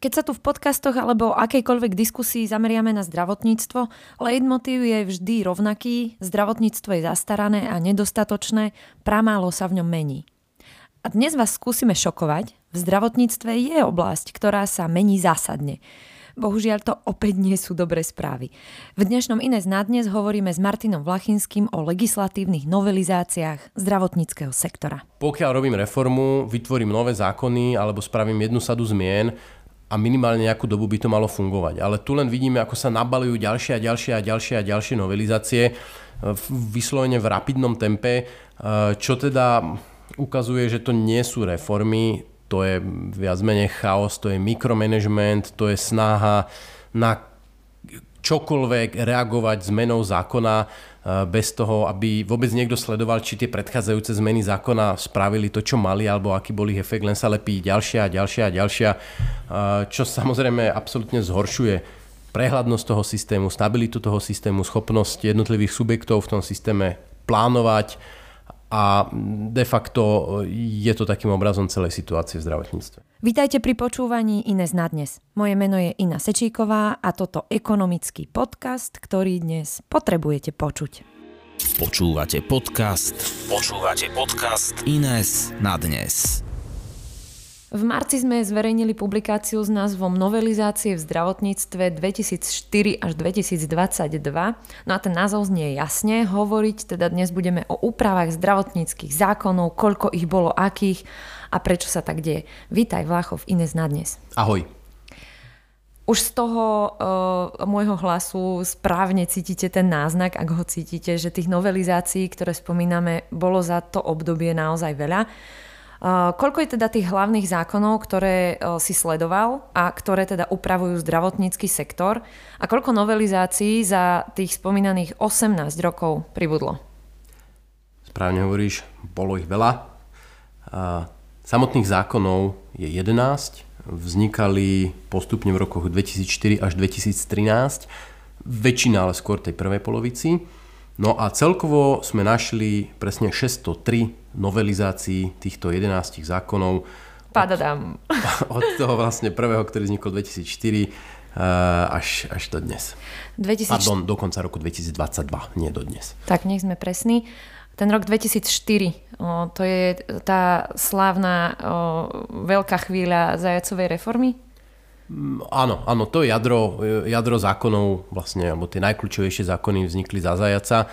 Keď sa tu v podcastoch alebo akejkoľvek diskusii zameriame na zdravotníctvo, leitmotív je vždy rovnaký, zdravotníctvo je zastarané a nedostatočné, pramálo sa v ňom mení. A dnes vás skúsime šokovať, v zdravotníctve je oblasť, ktorá sa mení zásadne. Bohužiaľ to opäť nie sú dobré správy. V dnešnom Ines na dnes hovoríme s Martinom Vlachinským o legislatívnych novelizáciách zdravotníckého sektora. Pokiaľ robím reformu, vytvorím nové zákony alebo spravím jednu sadu zmien, a minimálne nejakú dobu by to malo fungovať. Ale tu len vidíme, ako sa nabalujú ďalšie a ďalšie a ďalšie a ďalšie novelizácie vyslovene v rapidnom tempe, čo teda ukazuje, že to nie sú reformy, to je viac menej chaos, to je mikromanagement, to je snaha na čokoľvek reagovať zmenou zákona eh, bez toho, aby vôbec niekto sledoval, či tie predchádzajúce zmeny zákona spravili to, čo mali, alebo aký bol ich efekt, len sa lepí ďalšia a ďalšia a ďalšia, eh, čo samozrejme absolútne zhoršuje prehľadnosť toho systému, stabilitu toho systému, schopnosť jednotlivých subjektov v tom systéme plánovať, a de facto je to takým obrazom celej situácie v zdravotníctve. Vítajte pri počúvaní Ines na dnes. Moje meno je Ina Sečíková a toto ekonomický podcast, ktorý dnes potrebujete počuť. Počúvate podcast. Počúvate podcast Ines na dnes. V marci sme zverejnili publikáciu s názvom Novelizácie v zdravotníctve 2004 až 2022. No a ten názov znie jasne. Hovoriť teda dnes budeme o úpravách zdravotníckých zákonov, koľko ich bolo akých a prečo sa tak deje. Vítaj Vláchov, Ines na dnes. Ahoj. Už z toho uh, môjho hlasu správne cítite ten náznak, ak ho cítite, že tých novelizácií, ktoré spomíname, bolo za to obdobie naozaj veľa. Eh, koľko je teda tých hlavných zákonov, ktoré eh, si sledoval a ktoré teda upravujú zdravotnícky sektor a koľko novelizácií za tých spomínaných 18 rokov pribudlo? Správne hovoríš, bolo ich veľa. Samotných zákonov je 11, vznikali postupne v rokoch 2004 až 2013, väčšina ale skôr tej prvej polovici. No a celkovo sme našli presne 603 novelizácií týchto 11 zákonov. Padadám. Od, od toho vlastne prvého, ktorý vznikol 2004 eh, až, až do dnes. 2000... Pardon, do konca roku 2022, nie do dnes. Tak, nech sme presní. Ten rok 2004, o, to je tá slávna o, veľká chvíľa zajacovej reformy? Mm, áno, áno, to je jadro, jadro zákonov, vlastne, alebo tie najkľúčovejšie zákony vznikli za zajaca,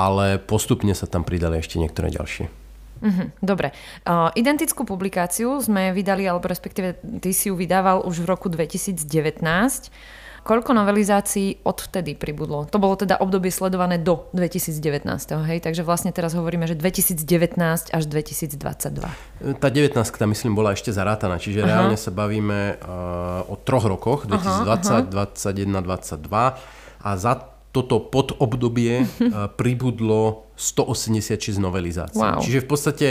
ale postupne sa tam pridali ešte niektoré ďalšie. Mm-hmm, dobre. Uh, identickú publikáciu sme vydali, alebo respektíve ty si ju vydával už v roku 2019. Koľko novelizácií odvtedy pribudlo? To bolo teda obdobie sledované do 2019, hej? Takže vlastne teraz hovoríme, že 2019 až 2022. Tá 19 tam myslím bola ešte zarátaná, čiže aha. reálne sa bavíme uh, o troch rokoch, 2020, aha, aha. 21, 22 a za toto podobdobie uh, pribudlo 186 novelizácií. Wow. Čiže v podstate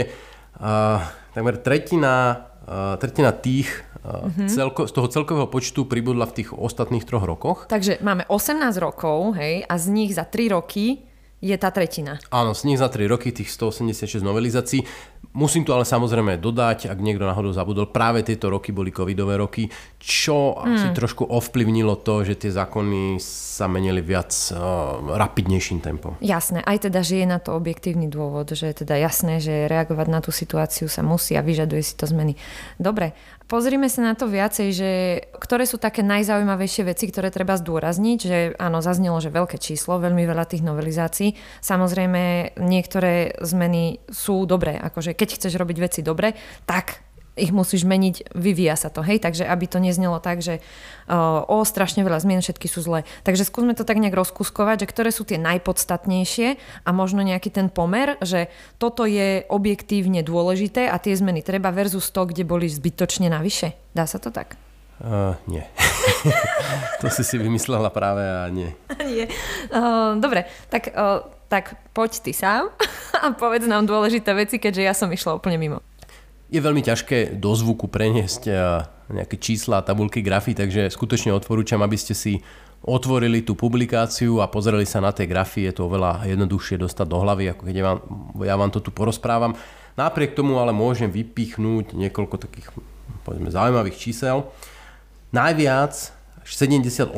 uh, takmer tretina, uh, tretina tých Mm-hmm. Celko, z toho celkového počtu pribudla v tých ostatných troch rokoch. Takže máme 18 rokov, hej, a z nich za 3 roky je tá tretina. Áno, z nich za 3 roky tých 186 novelizácií. Musím tu ale samozrejme dodať, ak niekto náhodou zabudol, práve tieto roky boli covidové roky, čo mm. asi trošku ovplyvnilo to, že tie zákony sa menili viac uh, rapidnejším tempom. Jasné, aj teda, že je na to objektívny dôvod, že je teda jasné, že reagovať na tú situáciu sa musí a vyžaduje si to zmeny. Dobre, Pozrime sa na to viacej, že ktoré sú také najzaujímavejšie veci, ktoré treba zdôrazniť, že áno, zaznelo, že veľké číslo, veľmi veľa tých novelizácií. Samozrejme, niektoré zmeny sú dobré, akože keď chceš robiť veci dobre, tak ich musíš meniť, vyvíja sa to, hej, takže aby to neznelo tak, že uh, o, strašne veľa zmien, všetky sú zlé. Takže skúsme to tak nejak rozkuskovať, že ktoré sú tie najpodstatnejšie a možno nejaký ten pomer, že toto je objektívne dôležité a tie zmeny treba versus to, kde boli zbytočne navyše. Dá sa to tak? Uh, nie. to si si vymyslela práve a nie. nie. Uh, dobre, tak, uh, tak poď ty sám a povedz nám dôležité veci, keďže ja som išla úplne mimo. Je veľmi ťažké do zvuku preniesť eh, nejaké čísla, tabulky, grafy, takže skutočne odporúčam, aby ste si otvorili tú publikáciu a pozreli sa na tie grafy. Je to oveľa jednoduchšie dostať do hlavy, ako keď ja vám, ja vám to tu porozprávam. Napriek tomu ale môžem vypichnúť niekoľko takých povedzme, zaujímavých čísel. Najviac 78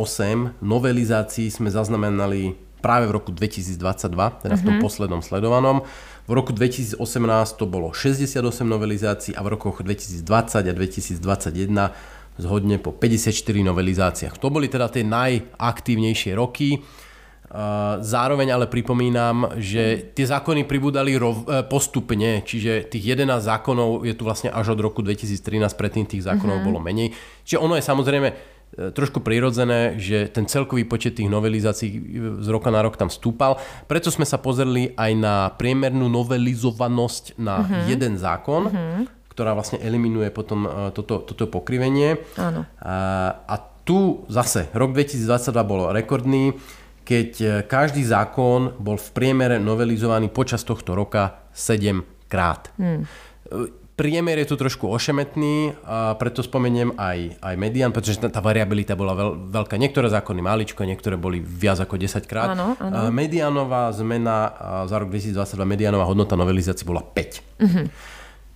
novelizácií sme zaznamenali práve v roku 2022, teda v tom uh-huh. poslednom sledovanom. V roku 2018 to bolo 68 novelizácií a v rokoch 2020 a 2021 zhodne po 54 novelizáciách. To boli teda tie najaktívnejšie roky. Zároveň ale pripomínam, že tie zákony pribúdali rov, e, postupne, čiže tých 11 zákonov je tu vlastne až od roku 2013, predtým tých zákonov mm-hmm. bolo menej. Čiže ono je samozrejme trošku prirodzené, že ten celkový počet tých novelizácií z roka na rok tam stúpal. Preto sme sa pozreli aj na priemernú novelizovanosť na uh-huh. jeden zákon, uh-huh. ktorá vlastne eliminuje potom e, toto, toto pokrivenie. Áno. A, a tu zase rok 2022 bol rekordný, keď e, každý zákon bol v priemere novelizovaný počas tohto roka 7 krát. Hmm. Priemer je tu trošku ošemetný, a preto spomeniem aj, aj median, pretože tá, tá variabilita bola veľ, veľká. Niektoré zákony maličko, niektoré boli viac ako 10 krát. Áno, áno. Medianová zmena za rok 2022, medianová hodnota novelizácie bola 5. Uh-huh. Mhm.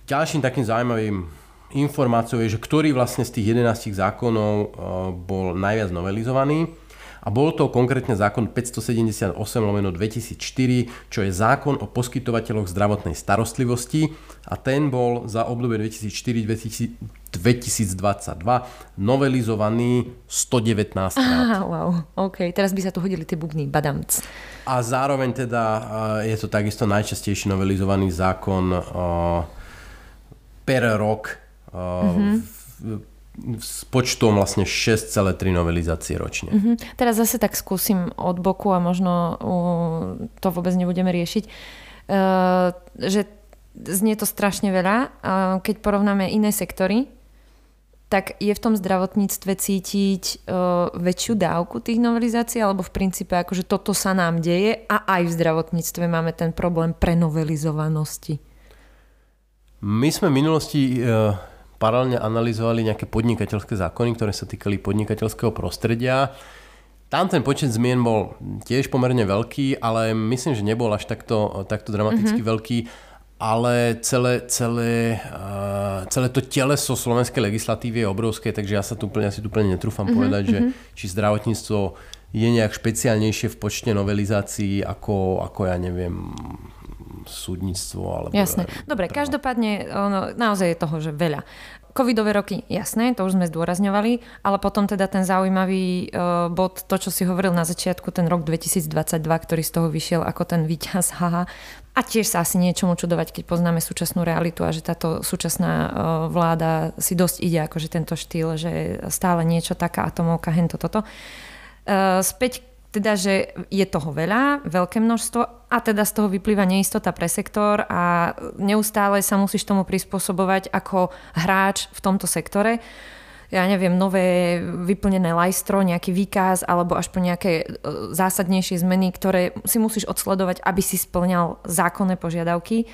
Ďalším takým zaujímavým informáciou je, že ktorý vlastne z tých 11 zákonov bol najviac novelizovaný a bol to konkrétne zákon 578 lomeno 2004, čo je zákon o poskytovateľoch zdravotnej starostlivosti a ten bol za obdobie 2004-2022 novelizovaný 119 krát. Aha, wow, OK, teraz by sa tu hodili tie bubny, badamc. A zároveň teda je to takisto najčastejší novelizovaný zákon per rok mm-hmm. S počtom vlastne 6,3 novelizácie ročne. Mm-hmm. Teraz zase tak skúsim od boku a možno uh, to vôbec nebudeme riešiť, uh, že znie to strašne veľa. Uh, keď porovnáme iné sektory, tak je v tom zdravotníctve cítiť uh, väčšiu dávku tých novelizácií, alebo v princípe akože toto sa nám deje a aj v zdravotníctve máme ten problém prenovelizovanosti. My sme v minulosti uh, paralelne analyzovali nejaké podnikateľské zákony, ktoré sa týkali podnikateľského prostredia. Tam ten počet zmien bol tiež pomerne veľký, ale myslím, že nebol až takto, takto dramaticky mm-hmm. veľký ale celé, celé, uh, celé to teleso slovenskej legislatívy je obrovské, takže ja sa tu úplne, asi tu úplne netrúfam mm-hmm, povedať, mm-hmm. že mhm. či zdravotníctvo je nejak špeciálnejšie v počte novelizácií ako, ako ja neviem, súdnictvo. Alebo Jasné. Dobre, práva. každopádne ono, naozaj je toho, že veľa. Covidové roky, jasné, to už sme zdôrazňovali, ale potom teda ten zaujímavý uh, bod, to, čo si hovoril na začiatku, ten rok 2022, ktorý z toho vyšiel ako ten víťaz, haha. A tiež sa asi niečomu čudovať, keď poznáme súčasnú realitu a že táto súčasná uh, vláda si dosť ide, akože tento štýl, že stále niečo taká atomovka, hento, toto. Uh, späť teda, že je toho veľa, veľké množstvo a teda z toho vyplýva neistota pre sektor a neustále sa musíš tomu prispôsobovať ako hráč v tomto sektore. Ja neviem, nové vyplnené lajstro, nejaký výkaz alebo až po nejaké e, zásadnejšie zmeny, ktoré si musíš odsledovať, aby si splňal zákonné požiadavky.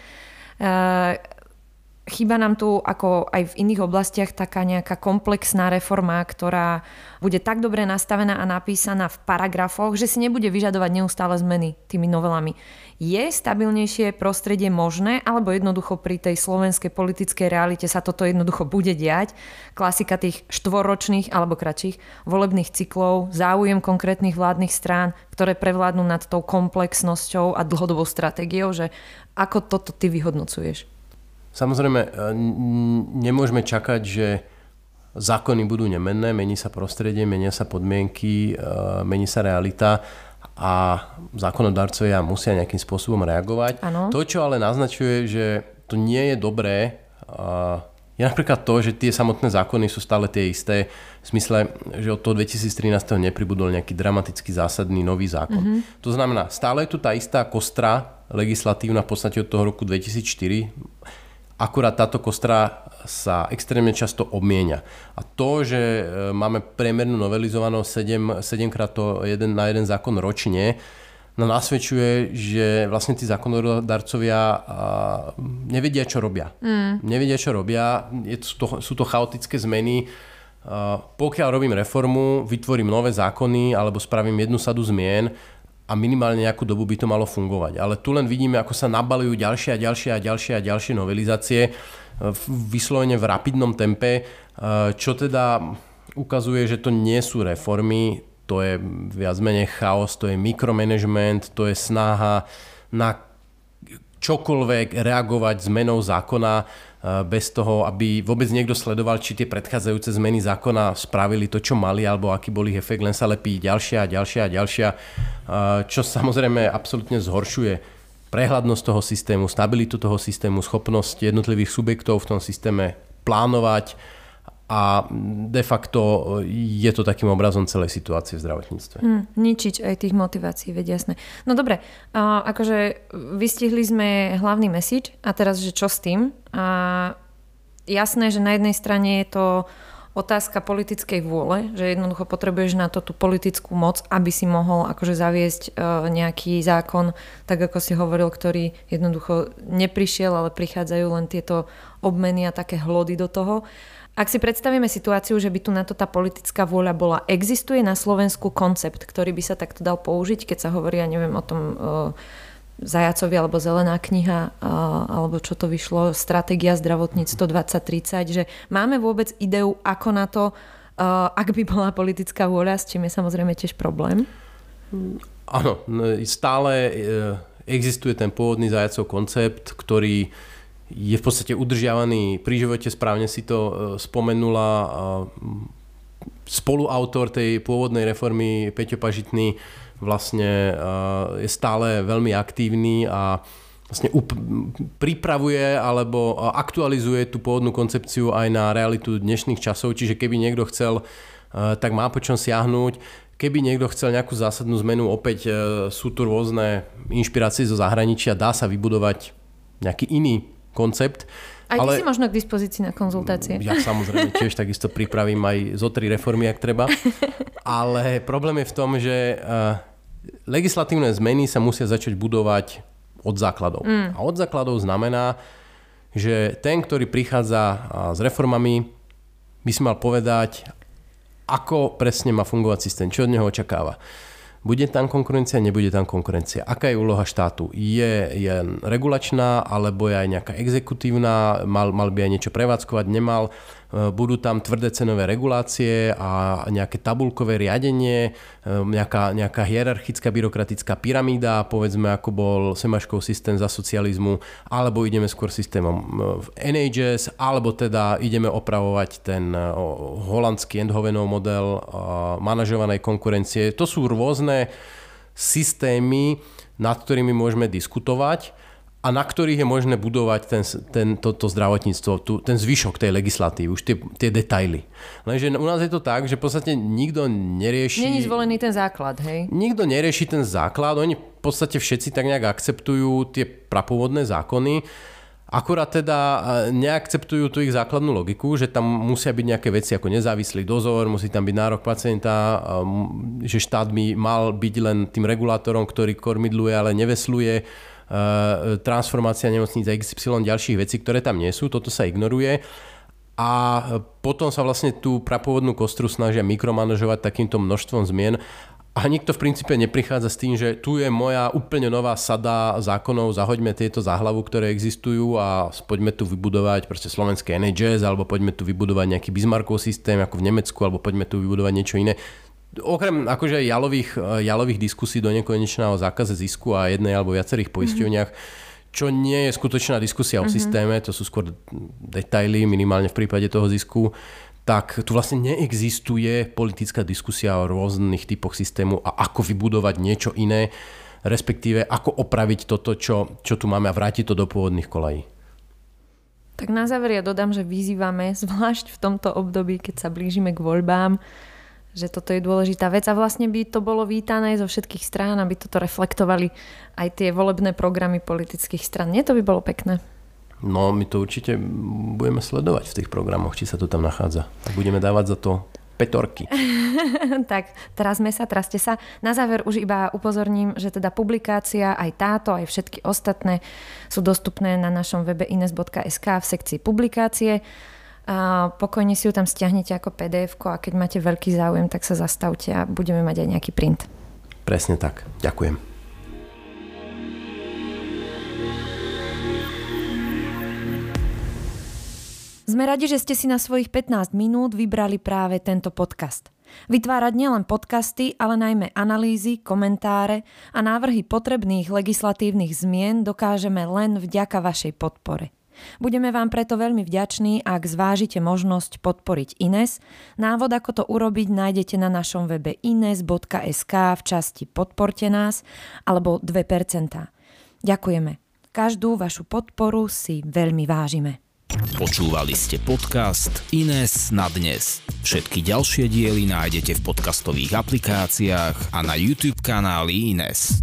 Chýba nám tu, ako aj v iných oblastiach, taká nejaká komplexná reforma, ktorá bude tak dobre nastavená a napísaná v paragrafoch, že si nebude vyžadovať neustále zmeny tými novelami. Je stabilnejšie prostredie možné, alebo jednoducho pri tej slovenskej politickej realite sa toto jednoducho bude diať? Klasika tých štvoročných alebo kratších volebných cyklov, záujem konkrétnych vládnych strán, ktoré prevládnu nad tou komplexnosťou a dlhodobou stratégiou, že ako toto ty vyhodnocuješ? Samozrejme, e, nemôžeme čakať, že zákony budú nemenné, mení sa prostredie, menia sa podmienky, e, mení sa realita a zákonodarcovia musia nejakým spôsobom reagovať. Ano. To, čo ale naznačuje, že to nie je dobré, je napríklad to, že tie samotné zákony sú stále tie isté, v smysle, že od toho 2013. nepribudol nejaký dramatický zásadný nový zákon. Mm-hmm. To znamená, stále je tu tá istá kostra legislatívna v podstate od toho roku 2004, Akurát táto kostra sa extrémne často obmienia. A to, že e, máme priemernú novelizovanú 7, 7 krát to jeden, na jeden zákon ročne, no nasvedčuje, že vlastne tí zákonodarcovia nevedia, čo robia. Mm. Nevedia, čo robia. Je, sú, to, sú to chaotické zmeny. Pokiaľ robím reformu, vytvorím nové zákony alebo spravím jednu sadu zmien, a minimálne nejakú dobu by to malo fungovať. Ale tu len vidíme, ako sa nabalujú ďalšie a ďalšie a ďalšie a ďalšie novelizácie e, vyslovene v rapidnom tempe, e, čo teda ukazuje, že to nie sú reformy, to je viac menej chaos, to je mikromanagement, to je snaha na čokoľvek reagovať zmenou zákona bez toho, aby vôbec niekto sledoval, či tie predchádzajúce zmeny zákona spravili to, čo mali, alebo aký bol ich efekt, len sa lepí ďalšia a ďalšia a ďalšia, čo samozrejme absolútne zhoršuje prehľadnosť toho systému, stabilitu toho systému, schopnosť jednotlivých subjektov v tom systéme plánovať a de facto je to takým obrazom celej situácie v zdravotníctve. Hmm, ničiť aj tých motivácií, veď jasné. No dobre, a akože vystihli sme hlavný message a teraz, že čo s tým? A jasné, že na jednej strane je to otázka politickej vôle, že jednoducho potrebuješ na to tú politickú moc, aby si mohol akože zaviesť e, nejaký zákon, tak ako si hovoril, ktorý jednoducho neprišiel, ale prichádzajú len tieto obmeny a také hlody do toho. Ak si predstavíme situáciu, že by tu na to tá politická vôľa bola, existuje na Slovensku koncept, ktorý by sa takto dal použiť, keď sa hovorí, ja neviem, o tom uh, Zajacovi alebo Zelená kniha alebo čo to vyšlo, Stratégia zdravotníctvo 2030, že máme vôbec ideu, ako na to, ak by bola politická vôľa, s čím je samozrejme tiež problém? Áno, stále e, existuje ten pôvodný Zajacov koncept, ktorý je v podstate udržiavaný pri živote, správne si to e, spomenula. Spoluautor tej pôvodnej reformy Peťo Pažitný vlastne eh, je stále veľmi aktívny a vlastne up- pripravuje alebo aktualizuje tú pôvodnú koncepciu aj na realitu dnešných časov, čiže keby niekto chcel, eh, tak má po čom siahnuť. Keby niekto chcel nejakú zásadnú zmenu, opäť eh, sú tu rôzne inšpirácie zo zahraničia, dá sa vybudovať nejaký iný koncept. Aj ty ale... si možno k dispozícii na konzultácie. Ja samozrejme tiež takisto pripravím aj zo tri reformy, ak treba. Ale problém je v tom, že uh, legislatívne zmeny sa musia začať budovať od základov. Mm. A od základov znamená, že ten, ktorý prichádza s reformami, by si mal povedať, ako presne má fungovať systém, čo od neho očakáva. Bude tam konkurencia, nebude tam konkurencia. Aká je úloha štátu? Je, je regulačná, alebo je aj nejaká exekutívna? Mal, mal by aj niečo prevádzkovať? Nemal? E, budú tam tvrdé cenové regulácie a nejaké tabulkové riadenie, e, nejaká, nejaká hierarchická byrokratická pyramída, povedzme ako bol Semaškov systém za socializmu, alebo ideme skôr systémom e, NHS, alebo teda ideme opravovať ten holandský Endhovenov model manažovanej konkurencie. To sú rôzne systémy, nad ktorými môžeme diskutovať a na ktorých je možné budovať ten, ten, toto zdravotníctvo, tu, ten zvyšok tej legislatívy, už tie, tie detaily. Lenže u nás je to tak, že v podstate nikto nerieši... Není zvolený ten základ, hej? Nikto nerieši ten základ, oni v podstate všetci tak nejak akceptujú tie prapôvodné zákony, Akurát teda neakceptujú tú ich základnú logiku, že tam musia byť nejaké veci ako nezávislý dozor, musí tam byť nárok pacienta, že štát by mal byť len tým regulátorom, ktorý kormidluje, ale nevesluje transformácia nemocníc XY ďalších vecí, ktoré tam nie sú, toto sa ignoruje. A potom sa vlastne tú prapôvodnú kostru snažia mikromanažovať takýmto množstvom zmien a nikto v princípe neprichádza s tým, že tu je moja úplne nová sada zákonov, zahoďme tieto záhlavu, ktoré existujú a poďme tu vybudovať proste slovenské NHS, alebo poďme tu vybudovať nejaký Bismarckov systém ako v Nemecku, alebo poďme tu vybudovať niečo iné okrem akože jalových, jalových diskusí do nekonečného zákaze zisku a jednej alebo viacerých poisťovniach, mm-hmm. čo nie je skutočná diskusia mm-hmm. o mhm. systéme, to sú skôr detaily, minimálne v prípade toho zisku, tak tu vlastne neexistuje politická diskusia o rôznych typoch systému a ako vybudovať niečo iné, respektíve ako opraviť toto, čo, čo tu máme a vrátiť to do pôvodných kolají. Tak na záver ja dodám, že vyzývame, zvlášť v tomto období, keď sa blížime k voľbám, že toto je dôležitá vec a vlastne by to bolo vítané zo všetkých strán, aby toto reflektovali aj tie volebné programy politických stran. Nie to by bolo pekné. No, my to určite budeme sledovať v tých programoch, či sa to tam nachádza. A budeme dávať za to petorky. tak, teraz sme sa, traste sa. Na záver už iba upozorním, že teda publikácia, aj táto, aj všetky ostatné sú dostupné na našom webe ines.sk v sekcii publikácie a pokojne si ju tam stiahnete ako pdf a keď máte veľký záujem, tak sa zastavte a budeme mať aj nejaký print. Presne tak. Ďakujem. Sme radi, že ste si na svojich 15 minút vybrali práve tento podcast. Vytvárať nielen podcasty, ale najmä analýzy, komentáre a návrhy potrebných legislatívnych zmien dokážeme len vďaka vašej podpore. Budeme vám preto veľmi vďační, ak zvážite možnosť podporiť Ines. Návod, ako to urobiť, nájdete na našom webe ines.sk v časti Podporte nás alebo 2%. Ďakujeme. Každú vašu podporu si veľmi vážime. Počúvali ste podcast Ines na dnes. Všetky ďalšie diely nájdete v podcastových aplikáciách a na YouTube kanáli Ines.